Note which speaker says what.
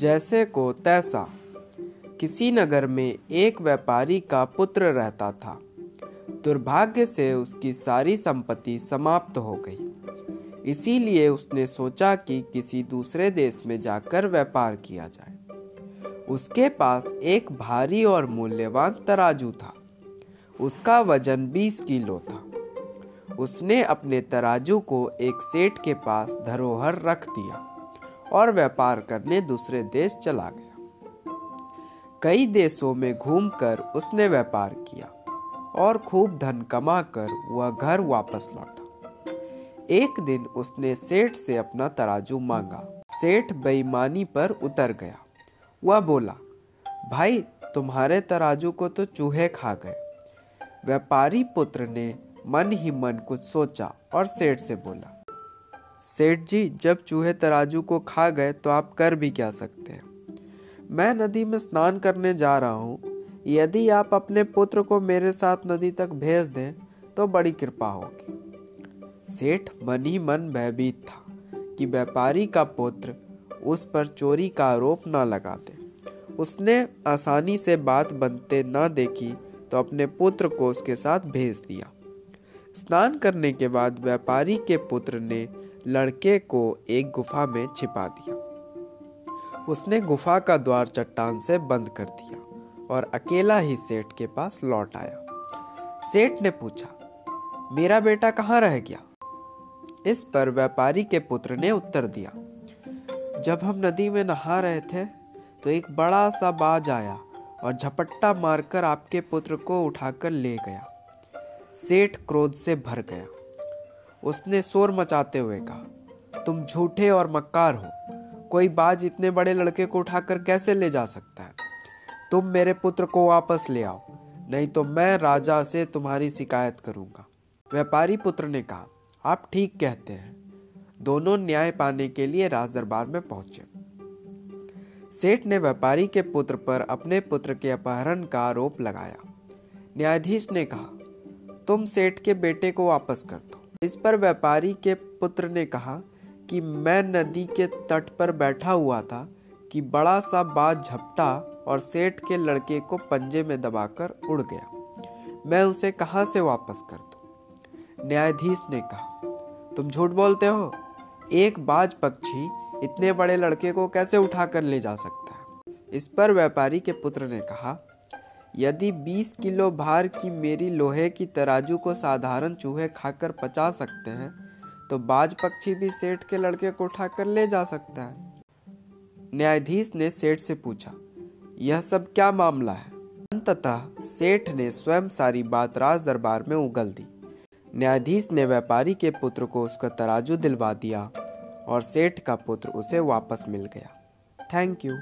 Speaker 1: जैसे को तैसा। किसी नगर में एक व्यापारी का पुत्र रहता था। दुर्भाग्य से उसकी सारी संपत्ति समाप्त हो गई। इसीलिए उसने सोचा कि किसी दूसरे देश में जाकर व्यापार किया जाए। उसके पास एक भारी और मूल्यवान तराजू था। उसका वज़न 20 किलो था। उसने अपने तराजू को एक सेठ के पास धरोहर रख दिया। और व्यापार करने दूसरे देश चला गया। कई देशों में घूमकर उसने व्यापार किया और खूब धन कमाकर वह घर वापस लौटा। एक दिन उसने सेठ से अपना तराजू मांगा। सेठ बेईमानी पर उतर गया। वह बोला, भाई, तुम्हारे तराजू को तो चूहे खा गए। व्यापारी पुत्र ने मन ही मन कुछ सोचा और सेठ से बोला सेठ जी, जब चूहे तराजू को खा गए तो आप कर भी क्या सकते हैं? मैं नदी में स्नान करने जा रहा हूँ। यदि आप अपने पुत्र को मेरे साथ नदी तक भेज दें तो बड़ी कृपा होगी। सेठ मन ही मन भयभीत था कि व्यापारी का पुत्र उस पर चोरी का आरोप न लगा दे। उसने आसानी से बात बनते न देखी तो अपने पुत्र को उसके साथ भेज दिया। स्नान करने के बाद व्यापारी के पुत्र ने लड़के को एक गुफा में छिपा दिया। उसने गुफा का द्वार चट्टान से बंद कर दिया और अकेला ही सेठ के पास लौट आया। सेठ ने पूछा, मेरा बेटा कहाँ रह गया? इस पर व्यापारी के पुत्र ने उत्तर दिया, जब हम नदी में नहा रहे थे तो एक बड़ा सा बाज आया और झपट्टा मारकर आपके पुत्र को उठाकर ले गया। सेठ क्रोध से भर गया। उसने शोर मचाते हुए कहा, तुम झूठे और मक्कार हो। कोई बाज इतने बड़े लड़के को उठाकर कैसे ले जा सकता है? तुम मेरे पुत्र को वापस ले आओ, नहीं तो मैं राजा से तुम्हारी शिकायत करूँगा। व्यापारी पुत्र ने कहा, आप ठीक कहते हैं। दोनों न्याय पाने के लिए राज दरबार में पहुँचे। सेठ ने व्यापारी के पुत्र पर अपने पुत्र के अपहरण का आरोप लगाया। न्यायाधीश ने कहा, तुम सेठ के बेटे को वापस कर दो। इस पर व्यापारी के पुत्र ने कहा कि मैं नदी के तट पर बैठा हुआ था कि बड़ा सा बाज झपटा और सेठ के लड़के को पंजे में दबाकर उड़ गया। मैं उसे कहाँ से वापस कर दूँ? न्यायाधीश ने कहा, तुम झूठ बोलते हो? एक बाज पक्षी इतने बड़े लड़के को कैसे उठाकर ले जा सकता है? इस पर व्यापारी के पुत्र ने कहा यदि 20 किलो भार की मेरी लोहे की तराजू को साधारण चूहे खाकर पचा सकते हैं तो बाज पक्षी भी सेठ के लड़के को उठाकर ले जा सकता है। न्यायाधीश ने सेठ से पूछा, यह सब क्या मामला है? अंततः सेठ ने स्वयं सारी बात राज दरबार में उगल दी। न्यायाधीश ने व्यापारी के पुत्र को उसका तराजू दिलवा दिया और सेठ का पुत्र उसे वापस मिल गया। Thank you.